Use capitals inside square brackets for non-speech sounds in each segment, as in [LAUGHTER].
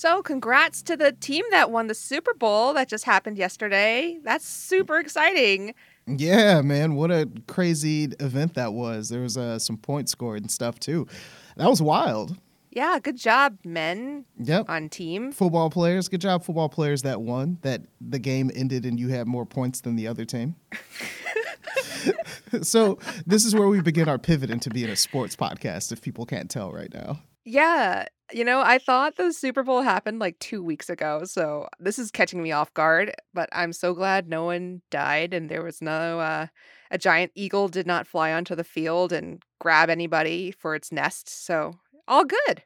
So, congrats to the team that won the Super Bowl that just happened yesterday. That's super exciting. Yeah, man, what a crazy event that was. There was uh, some points scored and stuff too. That was wild. Yeah, good job, men. Yep. On team. Football players, good job, football players that won. That the game ended and you had more points than the other team. [LAUGHS] so this is where we begin our pivot into being a sports podcast. If people can't tell right now. Yeah, you know, I thought the Super Bowl happened like two weeks ago, so this is catching me off guard. But I'm so glad no one died and there was no uh, a giant eagle did not fly onto the field and grab anybody for its nest. So all good.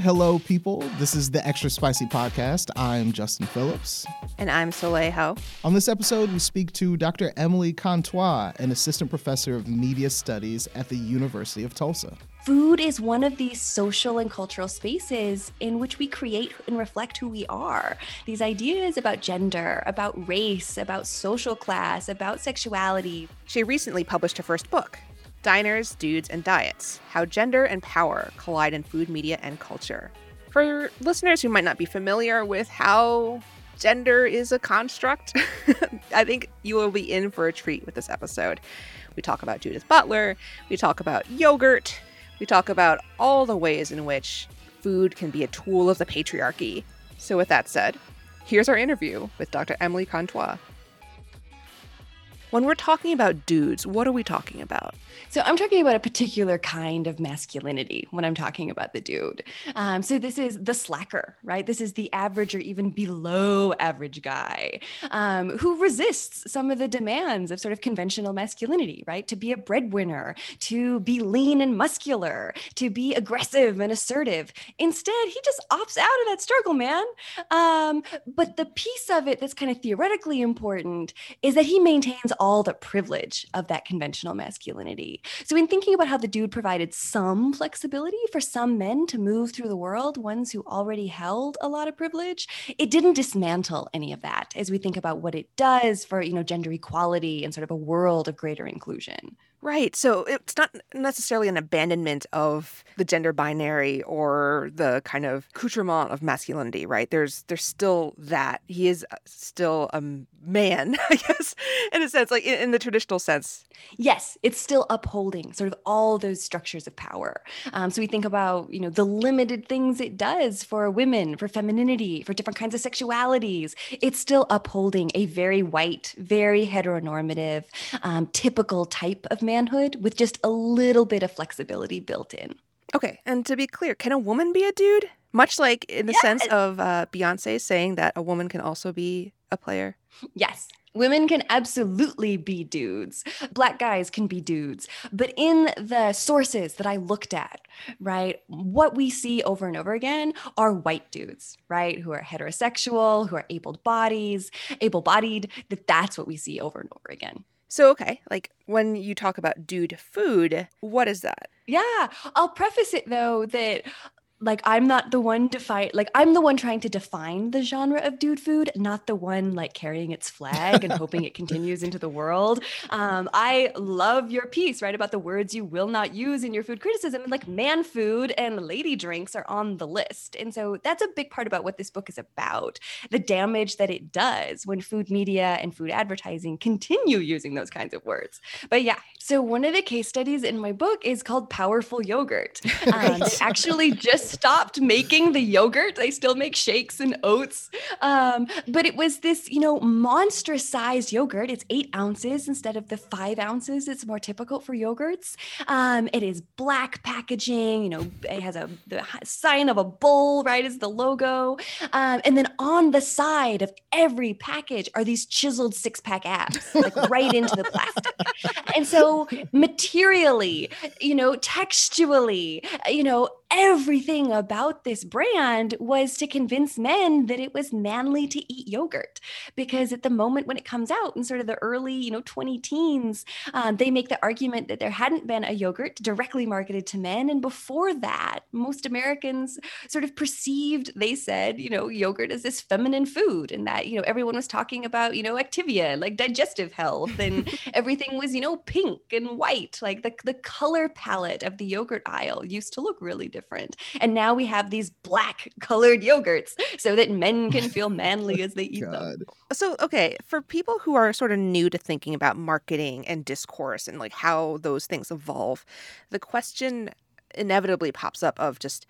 Hello, people. This is the Extra Spicy Podcast. I'm Justin Phillips. And I'm Soleil Ho. On this episode, we speak to Dr. Emily Contois, an assistant professor of media studies at the University of Tulsa. Food is one of these social and cultural spaces in which we create and reflect who we are. These ideas about gender, about race, about social class, about sexuality. She recently published her first book, Diners, Dudes, and Diets How Gender and Power Collide in Food, Media, and Culture. For listeners who might not be familiar with how gender is a construct, [LAUGHS] I think you will be in for a treat with this episode. We talk about Judith Butler, we talk about yogurt, we talk about all the ways in which food can be a tool of the patriarchy. So, with that said, here's our interview with Dr. Emily Contois. When we're talking about dudes, what are we talking about? So I'm talking about a particular kind of masculinity when I'm talking about the dude. Um, so this is the slacker, right? This is the average or even below average guy um, who resists some of the demands of sort of conventional masculinity, right? To be a breadwinner, to be lean and muscular, to be aggressive and assertive. Instead, he just opts out of that struggle, man. Um, but the piece of it that's kind of theoretically important is that he maintains all the privilege of that conventional masculinity. So, in thinking about how the dude provided some flexibility for some men to move through the world, ones who already held a lot of privilege, it didn't dismantle any of that as we think about what it does for, you know, gender equality and sort of a world of greater inclusion. Right. So it's not necessarily an abandonment of the gender binary or the kind of accoutrement of masculinity, right? There's there's still that. He is uh, still a man, [LAUGHS] I guess, in a sense, like in, in the traditional sense. Yes, it's still upholding sort of all those structures of power. Um, so we think about, you know, the limited things it does for women, for femininity, for different kinds of sexualities. It's still upholding a very white, very heteronormative, um, typical type of manhood with just a little bit of flexibility built in. Okay, and to be clear, can a woman be a dude? Much like in the yes. sense of uh, Beyonce saying that a woman can also be a player? Yes. Women can absolutely be dudes. Black guys can be dudes. But in the sources that I looked at, right, what we see over and over again are white dudes, right, who are heterosexual, who are able bodies, able bodied, that that's what we see over and over again. So, okay, like when you talk about dude food, what is that? Yeah, I'll preface it though that like I'm not the one fight like I'm the one trying to define the genre of dude food, not the one like carrying its flag and hoping it continues into the world. Um, I love your piece, right, about the words you will not use in your food criticism. And like man food and lady drinks are on the list. And so that's a big part about what this book is about. The damage that it does when food media and food advertising continue using those kinds of words. But yeah, so one of the case studies in my book is called Powerful Yogurt. [LAUGHS] Um, actually just stopped making the yogurt. They still make shakes and oats. Um, but it was this, you know, monstrous sized yogurt. It's eight ounces instead of the five ounces. It's more typical for yogurts. Um, it is black packaging. You know, it has a the sign of a bull, right, is the logo. Um, and then on the side of every package are these chiseled six pack abs, like right into the plastic. And so materially, you know, textually, you know, everything about this brand was to convince men that it was manly to eat yogurt. Because at the moment when it comes out in sort of the early you know 20 teens um, they make the argument that there hadn't been a yogurt directly marketed to men. And before that most americans sort of perceived they said you know yogurt as this feminine food and that you know everyone was talking about you know activia like digestive health and [LAUGHS] everything was you know pink and white like the, the color palette of the yogurt aisle used to look really different. And now we have these black [LAUGHS] colored yogurts so that men can [LAUGHS] feel manly as they eat God. them. So, okay, for people who are sort of new to thinking about marketing and discourse and like how those things evolve, the question inevitably pops up of just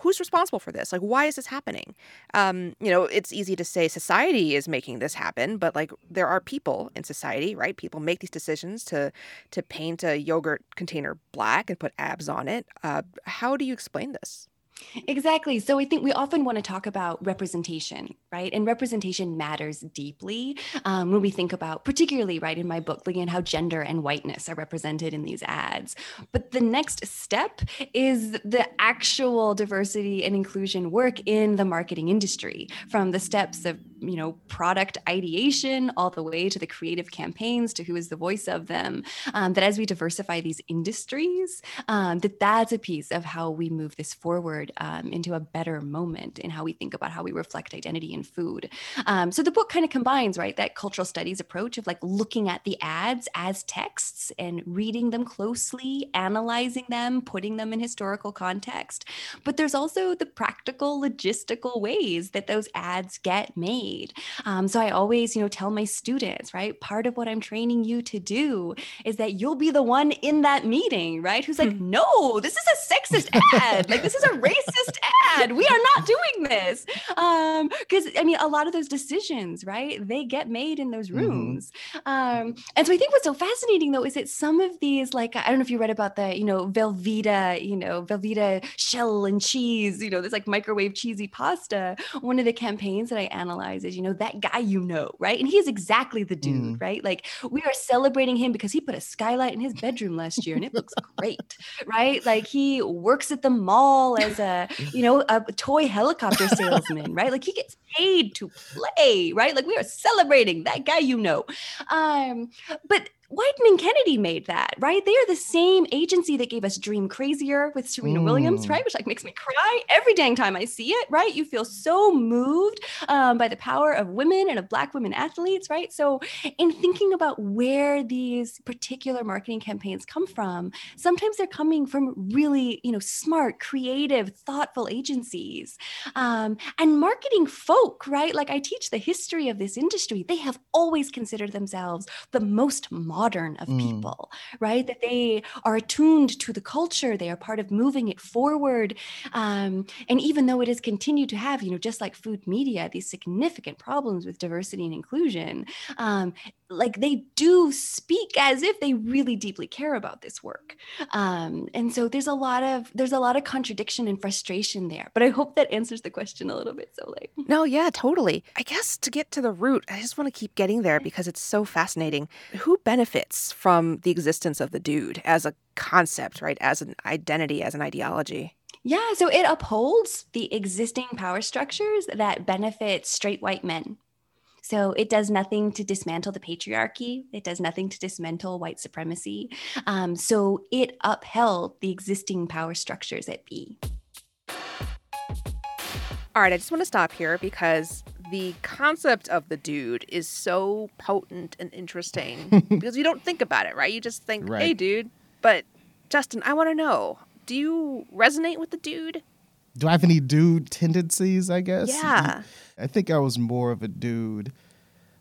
who's responsible for this? Like, why is this happening? Um, you know, it's easy to say society is making this happen, but like there are people in society, right? People make these decisions to to paint a yogurt container black and put abs on it. Uh, how do you explain this? Exactly. So I think we often want to talk about representation, right? And representation matters deeply um, when we think about, particularly, right, in my book, looking at how gender and whiteness are represented in these ads. But the next step is the actual diversity and inclusion work in the marketing industry, from the steps of, you know, product ideation all the way to the creative campaigns to who is the voice of them. Um, that as we diversify these industries, um, that that's a piece of how we move this forward um, into a better moment in how we think about how we reflect identity in food. Um, so the book kind of combines, right, that cultural studies approach of like looking at the ads as texts and reading them closely, analyzing them, putting them in historical context. But there's also the practical, logistical ways that those ads get made. Um, so I always, you know, tell my students, right, part of what I'm training you to do is that you'll be the one in that meeting, right, who's like, hmm. no, this is a sexist ad. like this is a racist ad. We are not doing this. Um, because I mean, a lot of those decisions, right? They get made in those mm-hmm. rooms. Mm-hmm. Um, and so I think what's so fascinating though is that some of these, like, I don't know if you read about the, you know, Velveeta, you know, Velveeta shell and cheese, you know, this like microwave cheesy pasta. One of the campaigns that I analyze is, you know, that guy you know, right? And he is exactly the dude, mm. right? Like we are celebrating him because he put a skylight in his bedroom last year and it looks [LAUGHS] great, right? Like he works at the mall as a [LAUGHS] you know, a toy helicopter salesman, right? Like he gets paid to play, right? Like we are celebrating that guy you know. Um, but Wieden and Kennedy made that, right? They are the same agency that gave us Dream Crazier with Serena mm. Williams, right? Which like makes me cry every dang time I see it, right? You feel so moved um, by the power of women and of Black women athletes, right? So, in thinking about where these particular marketing campaigns come from, sometimes they're coming from really, you know, smart, creative, thoughtful agencies. Um, and marketing folk, right? Like I teach the history of this industry, they have always considered themselves the most modern modern of mm. people, right? That they are attuned to the culture, they are part of moving it forward. Um, and even though it has continued to have, you know, just like food media, these significant problems with diversity and inclusion, um, like they do speak as if they really deeply care about this work. Um, and so there's a lot of there's a lot of contradiction and frustration there. But I hope that answers the question a little bit, so like No, yeah, totally. I guess to get to the root, I just want to keep getting there because it's so fascinating. Who benefits from the existence of the dude as a concept, right? As an identity, as an ideology? Yeah, so it upholds the existing power structures that benefit straight white men so it does nothing to dismantle the patriarchy. It does nothing to dismantle white supremacy. Um, so it upheld the existing power structures at B. All right, I just want to stop here because the concept of the dude is so potent and interesting [LAUGHS] because you don't think about it, right? You just think, right. hey, dude. But Justin, I want to know do you resonate with the dude? Do I have any dude tendencies, I guess? Yeah. I think I was more of a dude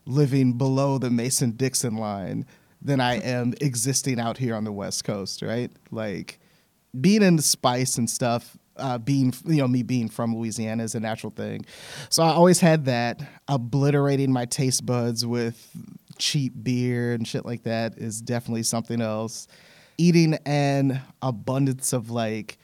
living below the Mason Dixon line than I am existing out here on the West Coast, right? Like being into spice and stuff, uh, being, you know, me being from Louisiana is a natural thing. So I always had that. Obliterating my taste buds with cheap beer and shit like that is definitely something else. Eating an abundance of like,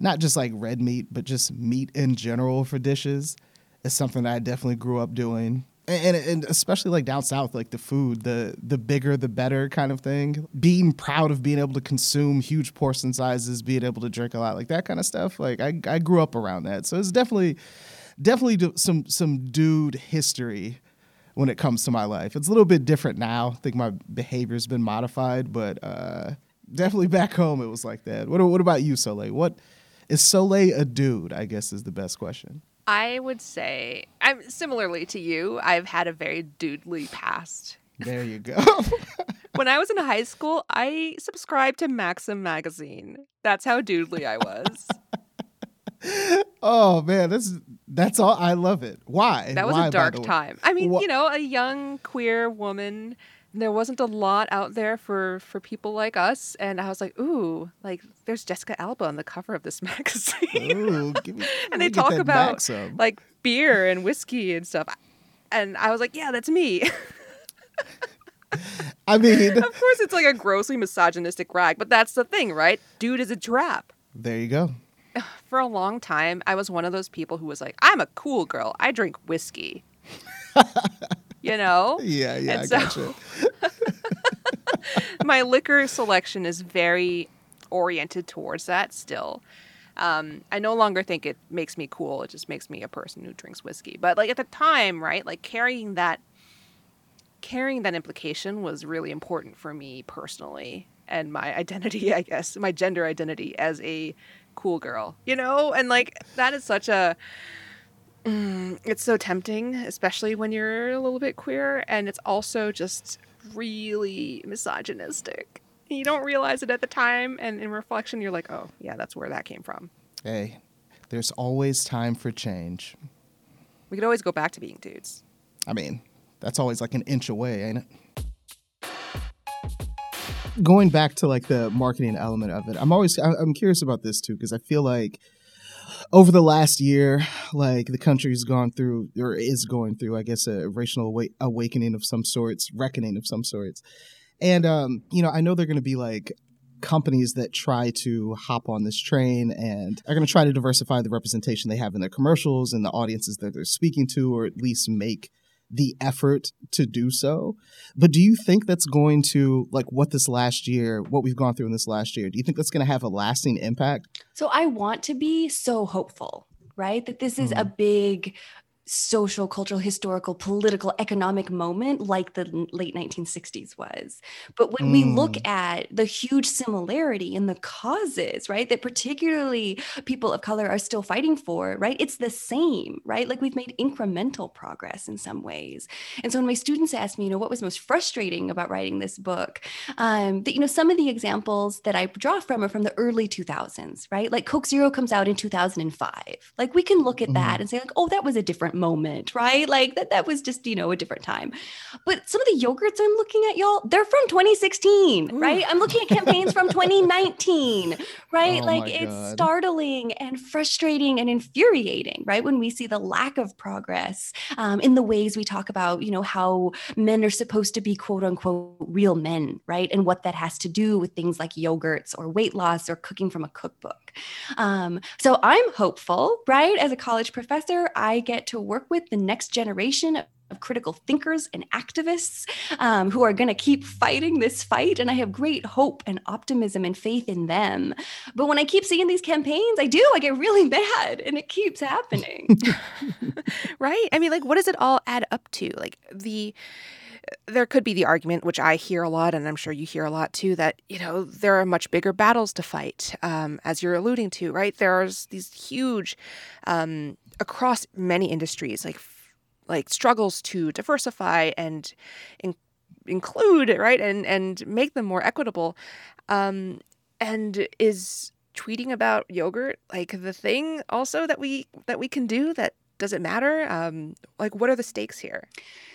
not just like red meat, but just meat in general for dishes is something that I definitely grew up doing. And, and, especially like down south, like the food, the the bigger the better kind of thing. Being proud of being able to consume huge portion sizes, being able to drink a lot, like that kind of stuff. Like I, I grew up around that, so it's definitely definitely some some dude history when it comes to my life. It's a little bit different now. I think my behavior's been modified, but uh, definitely back home it was like that. What what about you, Soleil? What is Soleil a dude? I guess is the best question. I would say I'm similarly to you. I've had a very dudely past. There you go. [LAUGHS] when I was in high school, I subscribed to Maxim magazine. That's how dudely I was. [LAUGHS] oh man, that's that's all. I love it. Why? That was Why, a dark time. I mean, Wha- you know, a young queer woman. There wasn't a lot out there for for people like us, and I was like, ooh, like there's Jessica Alba on the cover of this [LAUGHS] magazine, Ooh, give me, [LAUGHS] and they talk about like beer and whiskey and stuff. And I was like, yeah, that's me. [LAUGHS] I mean, of course, it's like a grossly misogynistic rag, but that's the thing, right? Dude is a trap. there you go. [SIGHS] For a long time, I was one of those people who was like, I'm a cool girl. I drink whiskey. You know? [LAUGHS] Yeah, yeah, And I so- gotcha. [LAUGHS] my liquor selection is very oriented towards that still. Um, I no longer think it makes me cool. It just makes me a person who drinks whiskey. But like at the time, right? Like carrying that carrying that implication was really important for me personally and my [LAUGHS] identity, I guess, my gender identity as a cool girl. You know? And like that is such a mm, it's so tempting, especially when you're a little bit queer and it's also just really misogynistic. You don't realize it at the time, and in reflection, you're like, oh, yeah, that's where that came from. Hey, there's always time for change. We could always go back to being dudes. I mean, that's always like an inch away, ain't it? Going back to like the marketing element of it, I'm always I- I'm curious about this too because I feel like over the last year, like the country's gone through or is going through, I guess, a racial awa- awakening of some sorts, reckoning of some sorts, and um, you know, I know they're going to be like companies that try to hop on this train and are going to try to diversify the representation they have in their commercials and the audiences that they're speaking to, or at least make the effort to do so. But do you think that's going to, like what this last year, what we've gone through in this last year, do you think that's going to have a lasting impact? So I want to be so hopeful, right? That this is a mm-hmm. big social, cultural, historical, political, economic moment like the late 1960s was. But when we look Mm. at the huge similarity in the causes, right, that particularly people of color are still fighting for, right, it's the same, right? Like we've made incremental progress in some ways. And so when my students ask me, you know, what was most frustrating about writing this book, um, that, you know, some of the examples that I draw from are from the early 2000s, right? Like Coke Zero comes out in 2005. Like we can look at that and say, like, oh, that was a different moment, right? Like that, that was just, you know, a different time. But some of the yogurts I'm looking at, y'all, they're from 2016, Ooh. right? I'm looking at campaigns from [LAUGHS] 2019, right? Oh like it's God. startling and frustrating and infuriating, right? When we see the lack of progress um, in the ways we talk about, you know, how men are supposed to be quote unquote real men, right? And what that has to do with things like yogurts or weight loss or cooking from a cookbook. Um, so I'm hopeful, right? As a college professor, I get to work with the next generation of critical thinkers and activists um, who are going to keep fighting this fight. And I have great hope and optimism and faith in them. But when I keep seeing these campaigns, I do, I get really [LAUGHS] mad and it keeps happening. [LAUGHS] right? I mean, like, what does it all add up to? Like, the there could be the argument, which I hear a lot, and I'm sure you hear a lot too, that you know there are much bigger battles to fight, um, as you're alluding to, right? There's these huge, um, across many industries, like like struggles to diversify and in- include, right, and and make them more equitable, um, and is tweeting about yogurt like the thing also that we that we can do that does it matter um like what are the stakes here?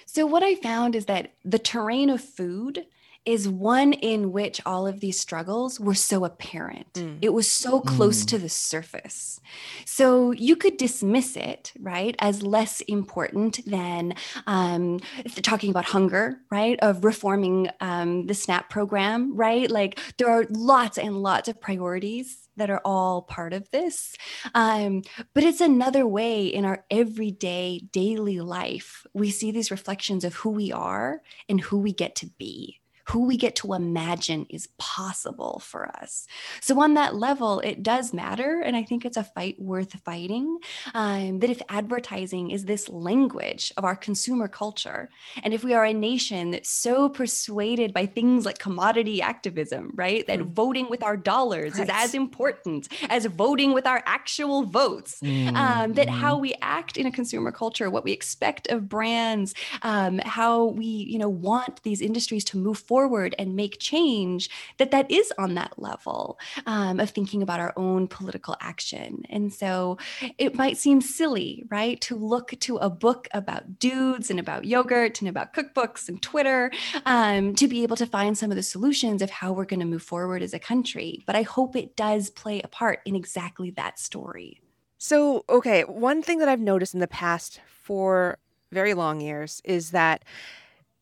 So, what I found is that the terrain of food is one in which all of these struggles were so apparent. Mm. It was so close Mm. to the surface. So, you could dismiss it, right, as less important than um, talking about hunger, right, of reforming um, the SNAP program, right? Like, there are lots and lots of priorities that are all part of this. Um, but it's another way in our everyday daily life we see these reflections of who we are and who we get to be who we get to imagine is possible for us. So, on that level, it does matter. And I think it's a fight worth fighting. Um, that if advertising is this language of our consumer culture, and if we are a nation that's so persuaded by things like commodity activism, right, that Hmm. voting with our dollars Right. is as important as voting with our actual votes, um, that Mhm. how we act in a consumer culture, what we expect of brands, um, how we, you know, want these industries to move forward and make change, that that is on that level um, of thinking about our own political action. And so it might seem silly, right, to look to a book about dudes and about yogurt and about cookbooks and Twitter um, to be able to find some of the solutions of how we're going to move forward as a country. But I hope it does play a part in exactly that story. So, okay, one thing that I've noticed in the past for very long years is that,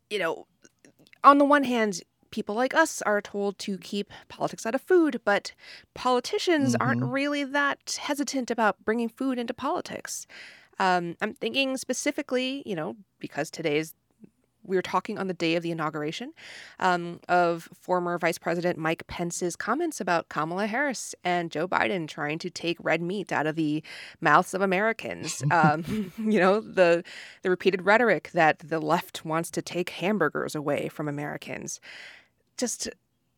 you know, on the one hand, people like us are told to keep politics out of food, but politicians mm-hmm. aren't really that hesitant about bringing food into politics. Um, I'm thinking specifically, you know, because today's we were talking on the day of the inauguration um, of former Vice President Mike Pence's comments about Kamala Harris and Joe Biden trying to take red meat out of the mouths of Americans. [LAUGHS] Um, [LAUGHS] you know, the the repeated rhetoric that the left wants to take hamburgers away from Americans. Just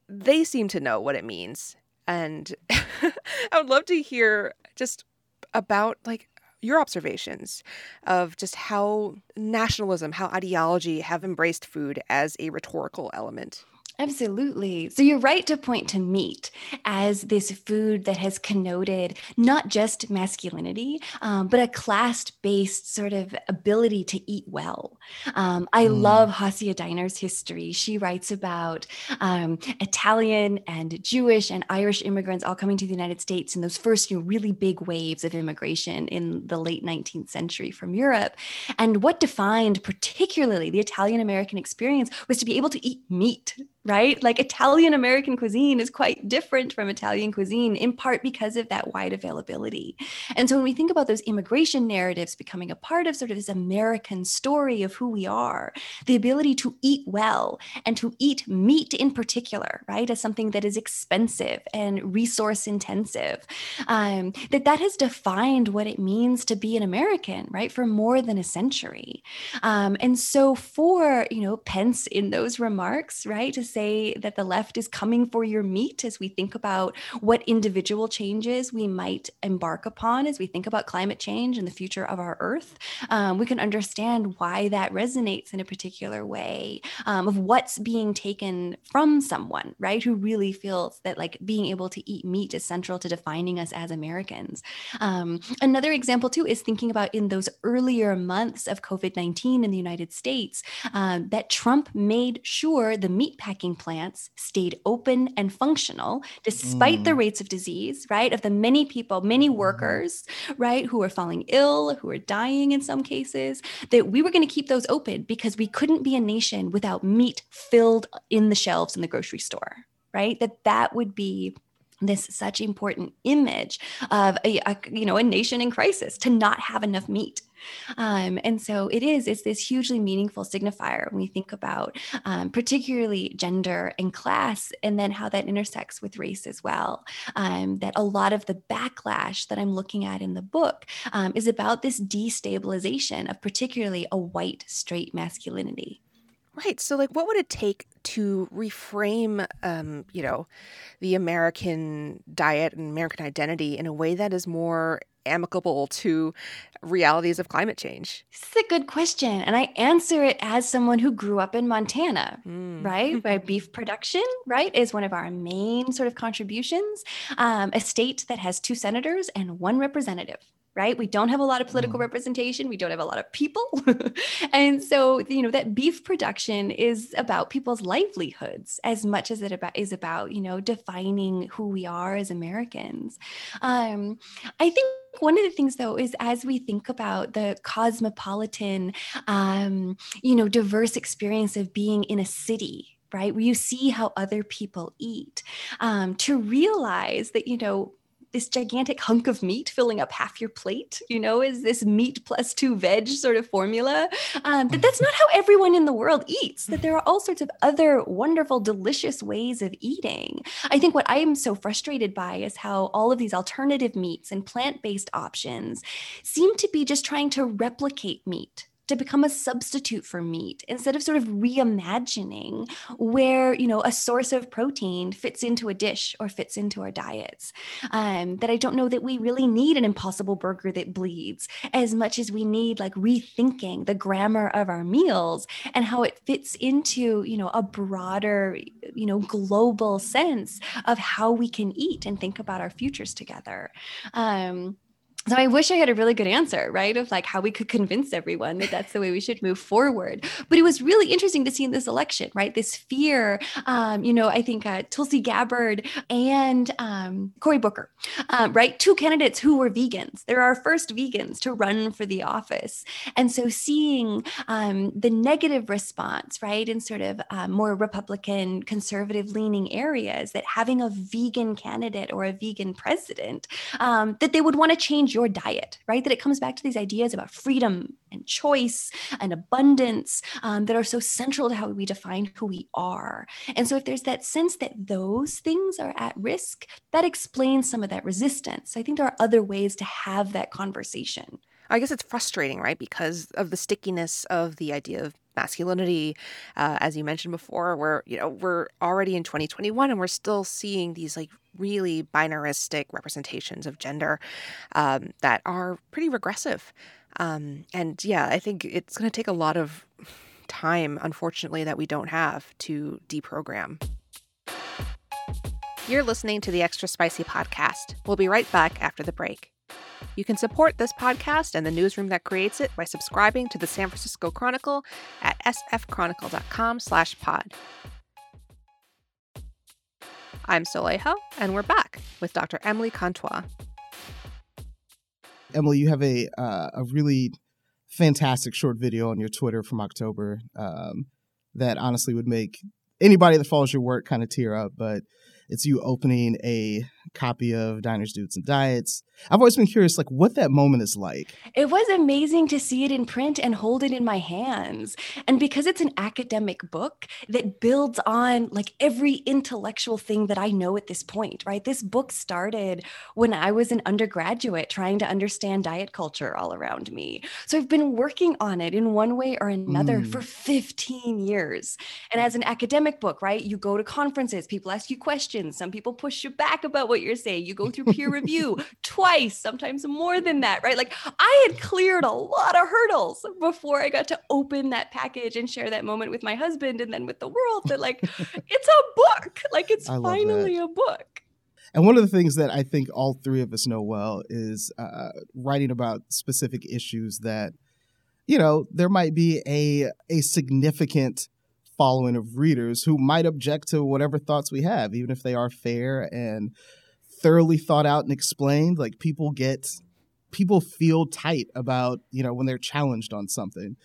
they seem to know what it means, and [LAUGHS] I would love to hear just about like your observations of just how nationalism, how ideology have embraced food as a rhetorical element. Absolutely. So you're right to point to meat as this food that has connoted not just masculinity, um, but a class based sort of ability to eat well. Um, I mm. love Hasia Diner's history. She writes about um, Italian and Jewish and Irish immigrants all coming to the United States in those first you know, really big waves of immigration in the late 19th century from Europe. And what defined particularly the Italian American experience was to be able to eat meat right? Like Italian American cuisine is quite different from Italian cuisine, in part because of that wide availability. And so when we think about those immigration narratives becoming a part of sort of this American story of who we are, the ability to eat well and to eat meat in particular, right, as something that is expensive and resource intensive, um, that that has defined what it means to be an American, right, for more than a century. Um, and so for, you know, Pence in those remarks, right, to say that the left is coming for your meat as we think about what individual changes we might embark upon as we think about climate change and the future of our earth. Um, we can understand why that resonates in a particular way um, of what's being taken from someone, right, who really feels that like being able to eat meat is central to defining us as Americans. Um, another example, too, is thinking about in those earlier months of COVID 19 in the United States um, that Trump made sure the meat packing packing plants stayed open and functional despite mm. the rates of disease, right? Of the many people, many mm-hmm. workers, right, who are falling ill, who are dying in some cases, that we were going to keep those open because we couldn't be a nation without meat filled in the shelves in the grocery store, right? That that would be this such important image of a, a, you know a nation in crisis to not have enough meat. Um, and so it is it's this hugely meaningful signifier when we think about um, particularly gender and class and then how that intersects with race as well. Um, that a lot of the backlash that i'm looking at in the book um, is about this destabilization of particularly a white straight masculinity Right. So, like, what would it take to reframe, um, you know, the American diet and American identity in a way that is more amicable to realities of climate change? This is a good question. And I answer it as someone who grew up in Montana, mm. right? Where [LAUGHS] beef production, right, is one of our main sort of contributions. Um, a state that has two senators and one representative right? We don't have a lot of political mm. representation. We don't have a lot of people. [LAUGHS] and so, you know, that beef production is about people's livelihoods as much as it about, is about, you know, defining who we are as Americans. Um, I think one of the things though is as we think about the cosmopolitan um, you know diverse experience of being in a city right where you see how other people eat um, to realize that you know this gigantic hunk of meat filling up half your plate, you know, is this meat plus two veg sort of formula. Um, but that's not how everyone in the world eats, that there are all sorts of other wonderful, delicious ways of eating. I think what I am so frustrated by is how all of these alternative meats and plant based options seem to be just trying to replicate meat to become a substitute for meat instead of sort of reimagining where you know a source of protein fits into a dish or fits into our diets um, that i don't know that we really need an impossible burger that bleeds as much as we need like rethinking the grammar of our meals and how it fits into you know a broader you know global sense of how we can eat and think about our futures together. Um, so I wish I had a really good answer, right? Of like how we could convince everyone that that's the way we should move forward. But it was really interesting to see in this election, right? This fear, um, you know, I think uh, Tulsi Gabbard and um, Cory Booker, um, right? Two candidates who were vegans. They're our first vegans to run for the office. And so seeing um, the negative response, right, in sort of uh, more Republican, conservative leaning areas, that having a vegan candidate or a vegan president, um, that they would want to your diet, right? That it comes back to these ideas about freedom and choice and abundance um, that are so central to how we define who we are. And so, if there's that sense that those things are at risk, that explains some of that resistance. I think there are other ways to have that conversation. I guess it's frustrating, right? Because of the stickiness of the idea of masculinity, uh, as you mentioned before, we're you know we're already in 2021 and we're still seeing these like really binaristic representations of gender um, that are pretty regressive. Um, and yeah, I think it's going to take a lot of time, unfortunately, that we don't have to deprogram. You're listening to the Extra Spicy Podcast. We'll be right back after the break. You can support this podcast and the newsroom that creates it by subscribing to the San Francisco Chronicle at sfchronicle.com/pod. I'm Soleil, and we're back with Dr. Emily Contois. Emily, you have a uh, a really fantastic short video on your Twitter from October um, that honestly would make anybody that follows your work kind of tear up. But it's you opening a copy of Diners, Dudes, and Diets. I've always been curious, like, what that moment is like. It was amazing to see it in print and hold it in my hands. And because it's an academic book that builds on like every intellectual thing that I know at this point, right? This book started when I was an undergraduate trying to understand diet culture all around me. So I've been working on it in one way or another mm. for 15 years. And as an academic book, right, you go to conferences, people ask you questions, some people push you back about what you're saying. You go through peer [LAUGHS] review twice, sometimes more than that, right? Like I had cleared a lot of hurdles before I got to open that package and share that moment with my husband and then with the world that like [LAUGHS] it's a book. Like it's finally a book. And one of the things that I think all three of us know well is uh, writing about specific issues that, you know, there might be a a significant following of readers who might object to whatever thoughts we have, even if they are fair and thoroughly thought out and explained. Like people get people feel tight about, you know, when they're challenged on something.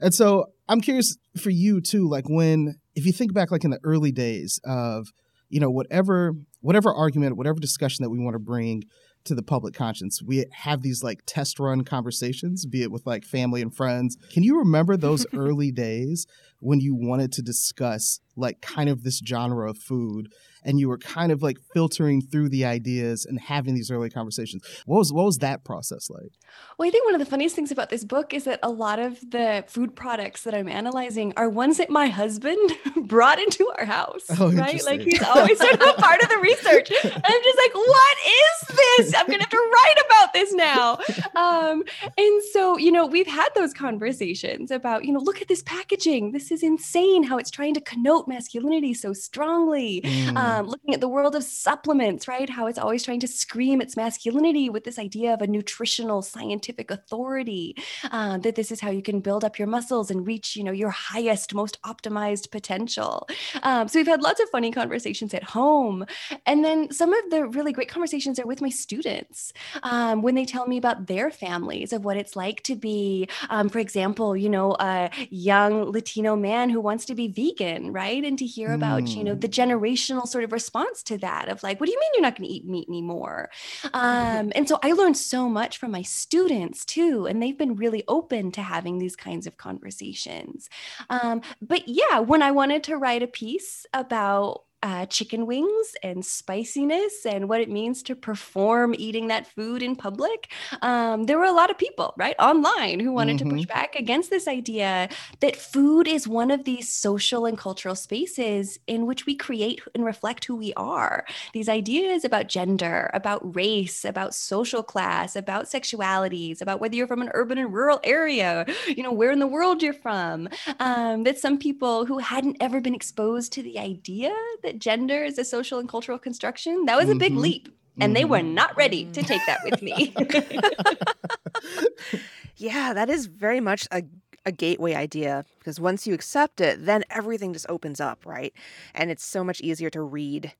And so I'm curious for you too, like when if you think back like in the early days of, you know, whatever whatever argument, whatever discussion that we want to bring to the public conscience. We have these like test run conversations, be it with like family and friends. Can you remember those [LAUGHS] early days when you wanted to discuss like kind of this genre of food and you were kind of like filtering through the ideas and having these early conversations. What was what was that process like? Well, I think one of the funniest things about this book is that a lot of the food products that I'm analyzing are ones that my husband [LAUGHS] brought into our house. Oh, right? Like he's always sort of a part of the research. [LAUGHS] And I'm just like, what is this? I'm gonna have to write about this now. Um, and so, you know, we've had those conversations about, you know, look at this packaging. This is insane how it's trying to connote masculinity so strongly. Mm. Um, um, looking at the world of supplements, right? How it's always trying to scream its masculinity with this idea of a nutritional scientific authority. Uh, that this is how you can build up your muscles and reach, you know, your highest, most optimized potential. Um, so we've had lots of funny conversations at home, and then some of the really great conversations are with my students um, when they tell me about their families of what it's like to be, um, for example, you know, a young Latino man who wants to be vegan, right? And to hear about, mm. you know, the generational sort of response to that of like, what do you mean you're not going to eat meat anymore? [LAUGHS] Um, and so I learned so much from my students too, and they've been really open to having these kinds of conversations. Um, but yeah, when I wanted to write a piece about uh, chicken wings and spiciness and what it means to perform eating that food in public, um, there were a lot of people, right, online who wanted mm-hmm. to push mm-hmm. back against this idea that food is one of these social and cultural spaces in which we create and reflect who we are. These ideas about gender, about race, about social class, about sexualities, about whether you're from an urban and rural area, you know, where in the world you're from, um, that some people who hadn't ever been exposed to the idea that gender is a social and cultural construction, that was a big mm-hmm. leap. And mm-hmm. they were mm-hmm. not ready to take that with me. [LAUGHS] yeah, that is very much a a gateway idea because once you accept it, then everything just opens up, right? And it's so much easier to read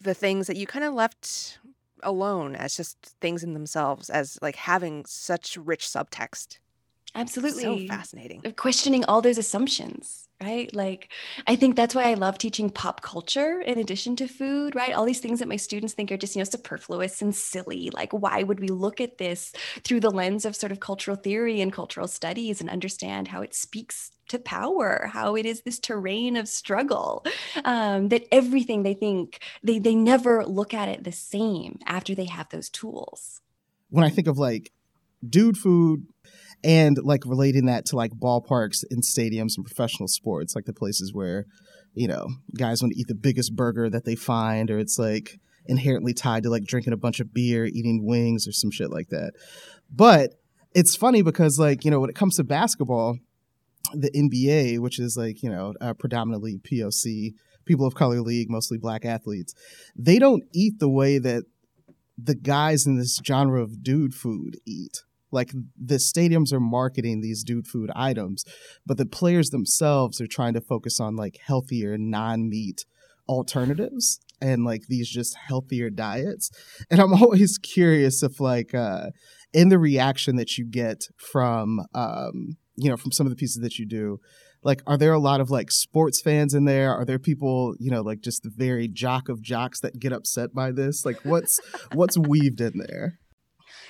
the things that you kind of left alone as just things in themselves, as like having such rich subtext. Absolutely. So fascinating. Questioning all those assumptions, right? Like, I think that's why I love teaching pop culture in addition to food, right? All these things that my students think are just, you know, superfluous and silly. Like, why would we look at this through the lens of sort of cultural theory and cultural studies and understand how it speaks to power, how it is this terrain of struggle, um, that everything they think, they, they never look at it the same after they have those tools. When I think of like dude food, and like relating that to like ballparks and stadiums and professional sports, like the places where, you know, guys want to eat the biggest burger that they find, or it's like inherently tied to like drinking a bunch of beer, eating wings, or some shit like that. But it's funny because, like, you know, when it comes to basketball, the NBA, which is like, you know, uh, predominantly POC, people of color league, mostly black athletes, they don't eat the way that the guys in this genre of dude food eat. Like the stadiums are marketing these dude food items, but the players themselves are trying to focus on like healthier non meat alternatives and like these just healthier diets. And I'm [LAUGHS] always curious if like uh in the reaction that you get from um you know from some of the pieces that you do like are there a lot of like sports fans in there? Are there people you know like just the very jock of jocks that get upset by this? Like what's what's weaved in there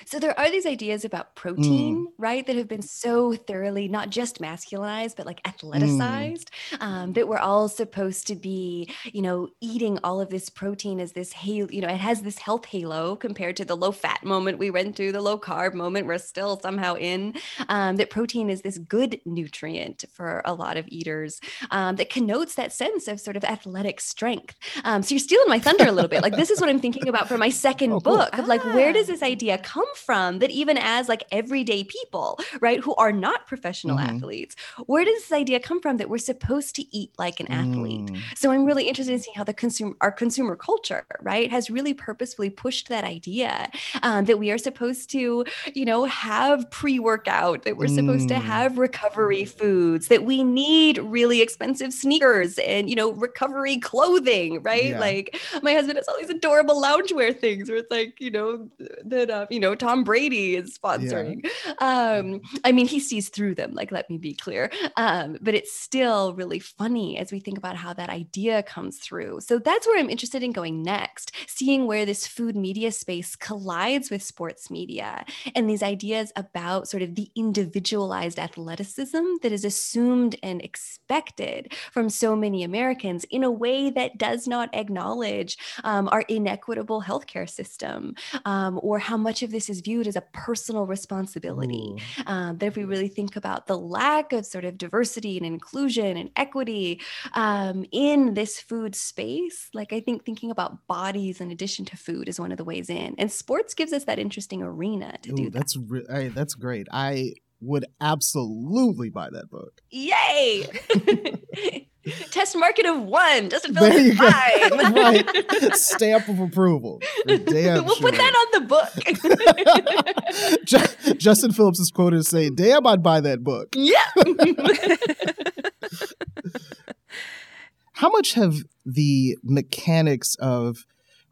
so there are these ideas about protein, mm. right, that have been so thoroughly not just masculinized, but like athleticized, mm. um, that we're all supposed to be, you know, eating all of this protein as this halo, you know, it has this health halo compared to the low fat moment we went through, the low carb moment we're still somehow in. Um, that protein is this good nutrient for a lot of eaters um, that connotes that sense of sort of athletic strength. Um, so you're stealing my thunder a little bit. Like this is what I'm thinking about for my [LAUGHS] second oh, book cool. of like, ah. where does ah. this idea come from that even as like everyday people, right, who are not professional mm-hmm. athletes, where does this idea come from that we're supposed to eat like an athlete? Mm. So I'm really interested in seeing how the consumer, our consumer culture, right, has really purposefully pushed that idea um, that we are supposed to, you know, have pre-workout, that we're mm. supposed to mm. have recovery foods, that we need really expensive sneakers and you know recovery clothing, right? Yeah. Like my husband has all these adorable loungewear things where it's like you know that uh, you know Tom Brady is sponsoring. Yeah. Um, I mean, he sees through them, like, let me be clear. Um, but it's still really funny as we think about how that idea comes through. So that's where I'm interested in going next, seeing where this food media space collides with sports media and these ideas about sort of the individualized athleticism that is assumed and expected from so many Americans in a way that does not acknowledge um, our inequitable healthcare system um, or how much of this is viewed as a personal responsibility. Um, that if we really think about the lack of sort of diversity and inclusion and equity um, in this food space, like I think thinking about bodies in addition to food is one of the ways in. And sports gives us that interesting arena to Ooh, do that. That's re- I, that's great. I would absolutely buy that book. Yay! [LAUGHS] [LAUGHS] Test market of one. Doesn't feel like five. [LAUGHS] right. Stamp of approval. [LAUGHS] Damn we'll sure. put that on the book. [LAUGHS] Justin Phillips is quoted as saying, Damn, I'd buy that book. Yeah. How much have the mechanics of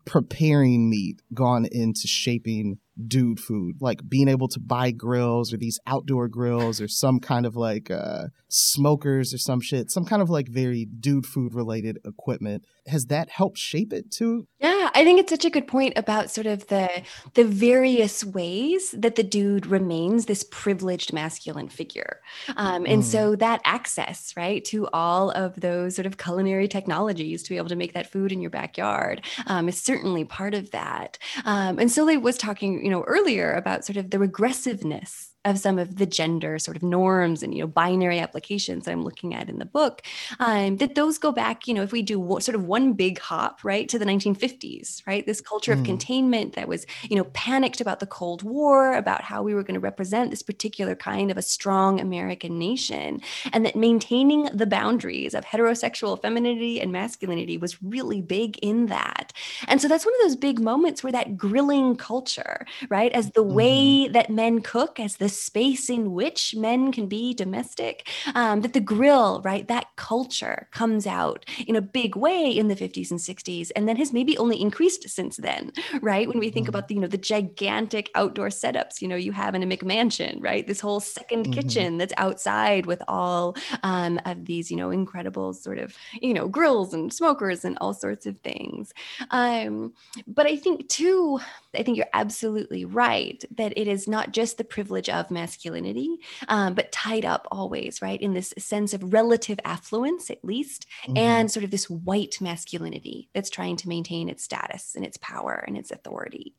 preparing meat gone into shaping dude food like being able to buy grills or these outdoor grills or some kind of like uh smokers or some shit some kind of like very dude food related equipment has that helped shape it too yeah I think it's such a good point about sort of the the various ways that the dude remains this privileged masculine figure, um, and Mm. so that access, right, to all of those sort of culinary technologies to be able to make that food in your backyard um, is certainly part of that. Um, and Soleil was talking, you know, earlier about sort of the regressiveness of some of the gender sort of norms and you know binary applications that I'm looking at in the book um, that those go back you know if we do wo- sort of one big hop right to the 1950s right this culture of Mm. containment that was you know panicked about the Cold War about how we were going to represent this particular kind of a strong American nation and that maintaining the boundaries of heterosexual femininity and masculinity was really big in that and so that's one of those big moments where that grilling culture right as the Mhm. way that men cook as the space in which men can be domestic um, that the grill right that culture comes out in a big way in the 50s and 60s and then has maybe only increased since then right when we think Mhm. about the you know the gigantic outdoor setups you know you have in a mcmansion right this whole 2nd Mhm. kitchen that's outside with all um, of these you know incredible sort of you know grills and smokers and all sorts of things um, but i think too I think you're absolutely right that it is not just the privilege of masculinity, um, but tied up always, right, in this sense of relative affluence, at least, Mhm. and sort of this white masculinity that's trying to maintain its status and its power and its authority.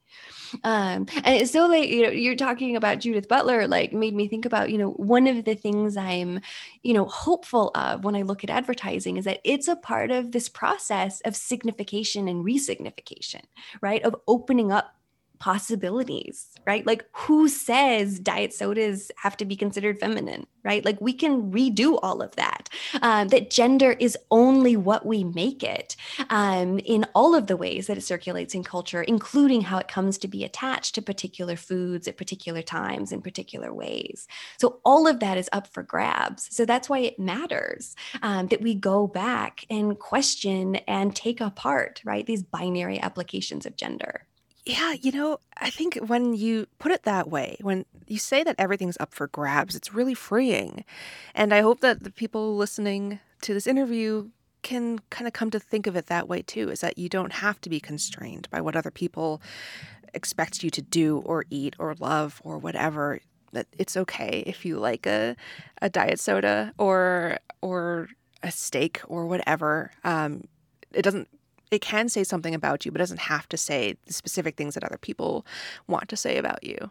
Um, and so, like, you know, you're talking about Judith Butler, like, made me think about, you know, one of the things I'm, you know, hopeful of when I look at advertising is that it's a part of this process of signification and resignification, right, of opening up possibilities, right? Like, who says diet sodas have to be considered feminine, right? Like, we can redo all of that. Um, that gender is only what we make it um, in all of the ways that it circulates in culture, including how it comes to be attached to particular foods at particular times in particular ways. So, all of that is up for grabs. So, that's why it matters um, that we go back and question and take apart, right, these binary applications of gender. Yeah, you know, I think when you put it that way, when you say that everything's up for grabs, it's really freeing. And I hope that the people listening to this interview can kind of come to think of it that way too is that you don't have to be constrained by what other people expect you to do or eat or love or whatever that it's okay if you like a, a diet soda or or a steak or whatever um, it doesn't it can say something about you, but doesn't have to say the specific things that other people want to say about you.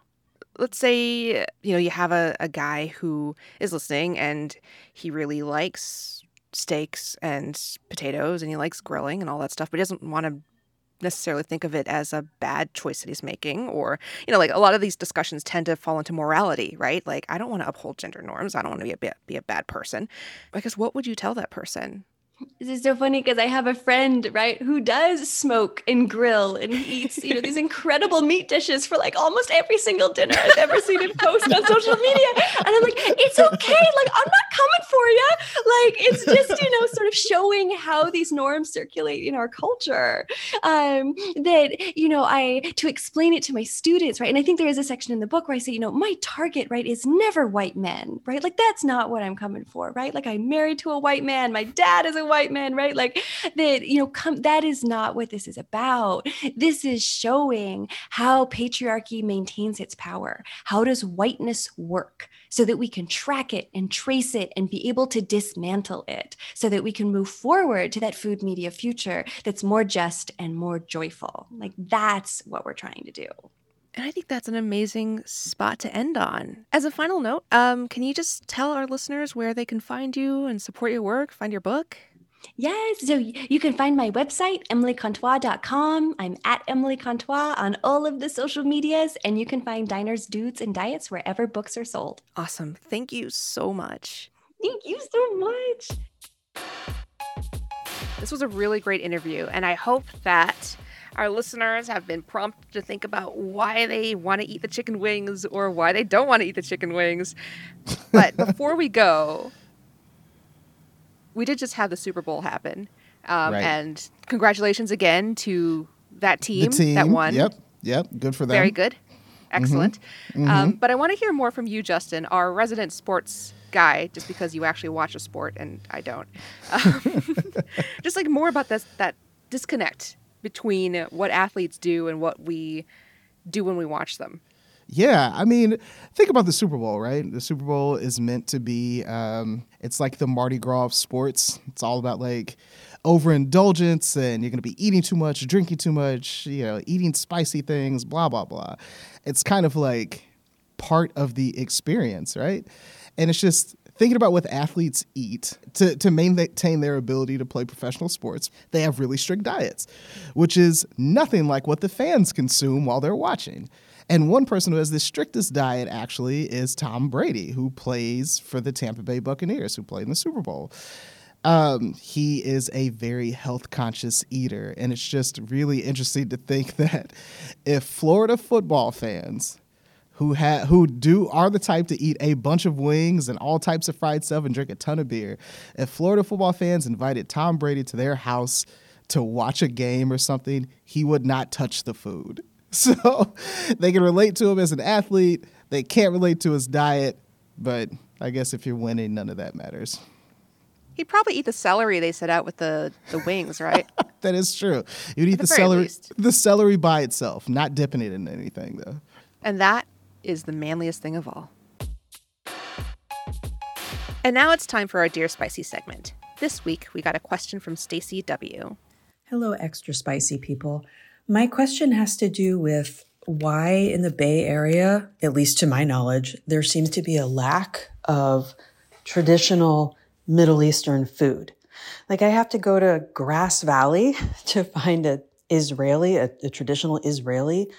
Let's say, you know, you have a, a guy who is listening and he really likes steaks and potatoes and he likes grilling and all that stuff, but he doesn't want to necessarily think of it as a bad choice that he's making or you know like a lot of these discussions tend to fall into morality right? Like i don't want to uphold gender norms. I don't want to be a, be a bad person. Because what would you tell that person This is so funny because I have a friend, right, who does smoke and grill and he eats, you know, these [LAUGHS] incredible meat dishes for like almost every single dinner I've ever seen him post on social [LAUGHS] media. And I'm like, it's okay. Like, I'm not coming for you. Like, it's just, you know, sort of showing how these norms circulate in our culture. Um, that, you know, I, to explain it to my students, right. And I think there is a section in the book where I say, you know, my target, right, is never white men, right? Like, that's not what I'm coming for, right? Like, I'm married to a white man. My dad is a white men, right? Like that, you know, come that is not what this is about. This is showing how patriarchy maintains its power. How does whiteness work so that we can track it and trace it and be able to dismantle it so that we can move forward to that food media future that's more just and more joyful. Like that's what we're trying to do. And I think that's an amazing spot to end on. As a final note, um, can you just tell our listeners where they can find you and support your work, find your book? Yes. So you can find my website, emilycontois.com. I'm at Emily Contois on all of the social medias, and you can find Diners, Dudes, and Diets wherever books are sold. Awesome. Thank you so much. Thank you so much. This was a really great interview, and I hope that our listeners have been prompted to think about why they want to eat the chicken wings or why they don't want to eat the chicken wings. But before we go, we did just have the Super Bowl happen. Um, Right. And congratulations again to that team, team that won. Yep, yep. Good for them. Very good. Excellent. Um, Mhm. but I want to hear more from you, Justin, our resident sports guy, just because you actually watch a sport and I don't. Um, [LAUGHS] [LAUGHS] just like more about this that disconnect between what athletes do and what we do when we watch them. Yeah, I mean, think about the Super Bowl, right? The Super Bowl is meant to be, um, it's like the Mardi Gras of sports. It's all about like overindulgence and you're going to be eating too much, drinking too much, you know, eating spicy things, blah, blah, blah. It's kind of like part of the experience, right? And it's just thinking about what athletes eat to, to maintain their ability to play professional sports, they have really strict diets, which is nothing like what the fans consume while they're watching. And one person who has the strictest diet actually is Tom Brady, who plays for the Tampa Bay Buccaneers, who played in the Super Bowl. Um, he is a very health conscious eater. And it's just really interesting to think [LAUGHS] that if Florida football fans who ha- who do are the type to eat a bunch of wings and all types of fried stuff and drink a ton of beer, if Florida football fans invited Tom Brady to their house to watch a game or something, he would not touch the food. [LAUGHS] So they can relate to him as an athlete. They can't relate to his diet, but I guess if you're winning, none of that matters. He'd probably eat the celery they set out with the, the wings, [LAUGHS] right? that is true. You'd eat the, the celery least. the celery by itself, not dipping it in anything though. And that is the manliest thing of all. And now it's time for our Dear Spicy segment. This week we got a question from Stacy W. Hello, extra spicy people. My question has to do with why in the Bay Area, at least to my knowledge, there seems to be a lack of traditional Middle Eastern food. Like I have to go to Grass Valley [LAUGHS] to find a Israeli, a, a traditional Israeli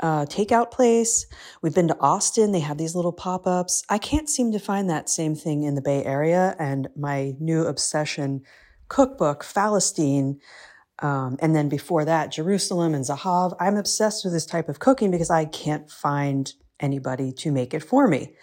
uh, takeout place. We've been to Austin. They have these little pop ups. I can't seem to find that same thing in the Bay Area. And my new obsession cookbook, Falastin, um, and then before that, Jerusalem and Zahav. I'm obsessed with this type of cooking because I can't find anybody to make it for me.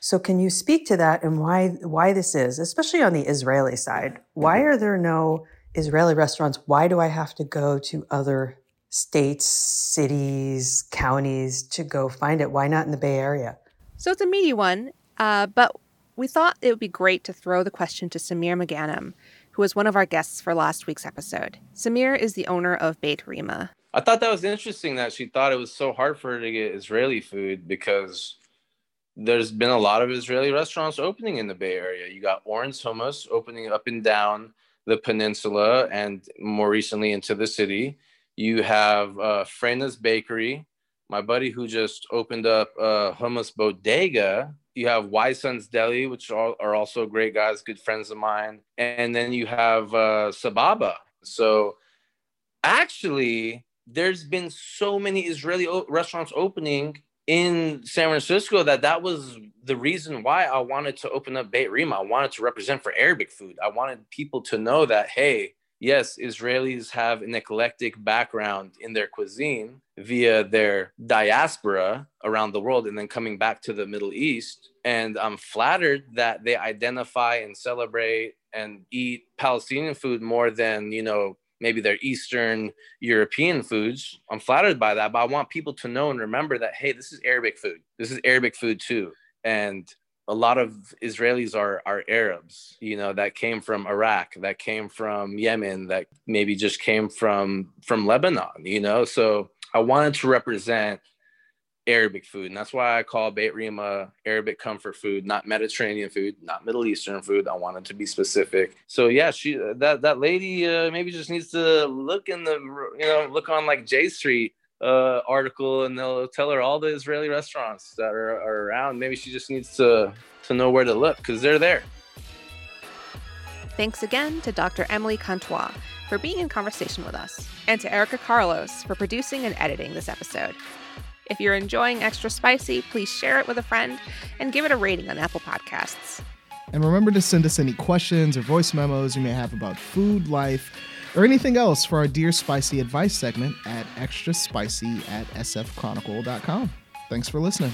So can you speak to that and why why this is, especially on the Israeli side? Why are there no Israeli restaurants? Why do I have to go to other states, cities, counties to go find it? Why not in the Bay Area? So it's a meaty one, uh, but we thought it would be great to throw the question to Samir Mogannam, who was one of our guests for last week's episode. Samir is the owner of Beit Rima. I thought that was interesting that she thought it was so hard for her to get Israeli food because there's been a lot of Israeli restaurants opening in the Bay Area. You got Oren's Hummus opening up and down the peninsula and more recently into the city. You have uh, Bakery, my buddy who just opened up a hummus bodega. You have Wise Sons Deli, which are, are also great guys, good friends of mine. And then you have uh, Sababa. So actually, there's been so many Israeli o- restaurants opening in San Francisco that that was the reason why I wanted to open up Beit Rima. I wanted to represent for Arabic food. I wanted people to know that, hey, yes, Israelis have an eclectic background in their cuisine via their diaspora around the world and then coming back to the Middle East. And I'm flattered that they identify and celebrate and eat Palestinian food more than, you know, maybe their Eastern European foods. I'm flattered by that, but I want people to know and remember that, hey, this is Arabic food. This is Arabic food too. And a lot of Israelis are, are Arabs, you know, that came from Iraq, that came from Yemen, that maybe just came from from Lebanon, you know. So I wanted to represent Arabic food. And that's why I call Beit Rima Arabic comfort food, not Mediterranean food, not Middle Eastern food. I wanted to be specific. So yeah, she that that lady uh, maybe just needs to look in the you know look on like J Street uh, article and they'll tell her all the Israeli restaurants that are, are around. Maybe she just needs to to know where to look because they're there. Thanks again to Dr. Emily Contois for being in conversation with us, and to Erica Carlos for producing and editing this episode. If you're enjoying Extra Spicy, please share it with a friend and give it a rating on Apple Podcasts. And remember to send us any questions or voice memos you may have about food, life, or anything else for our Dear Spicy advice segment at extra spicy at sfchronicle.com. Thanks for listening.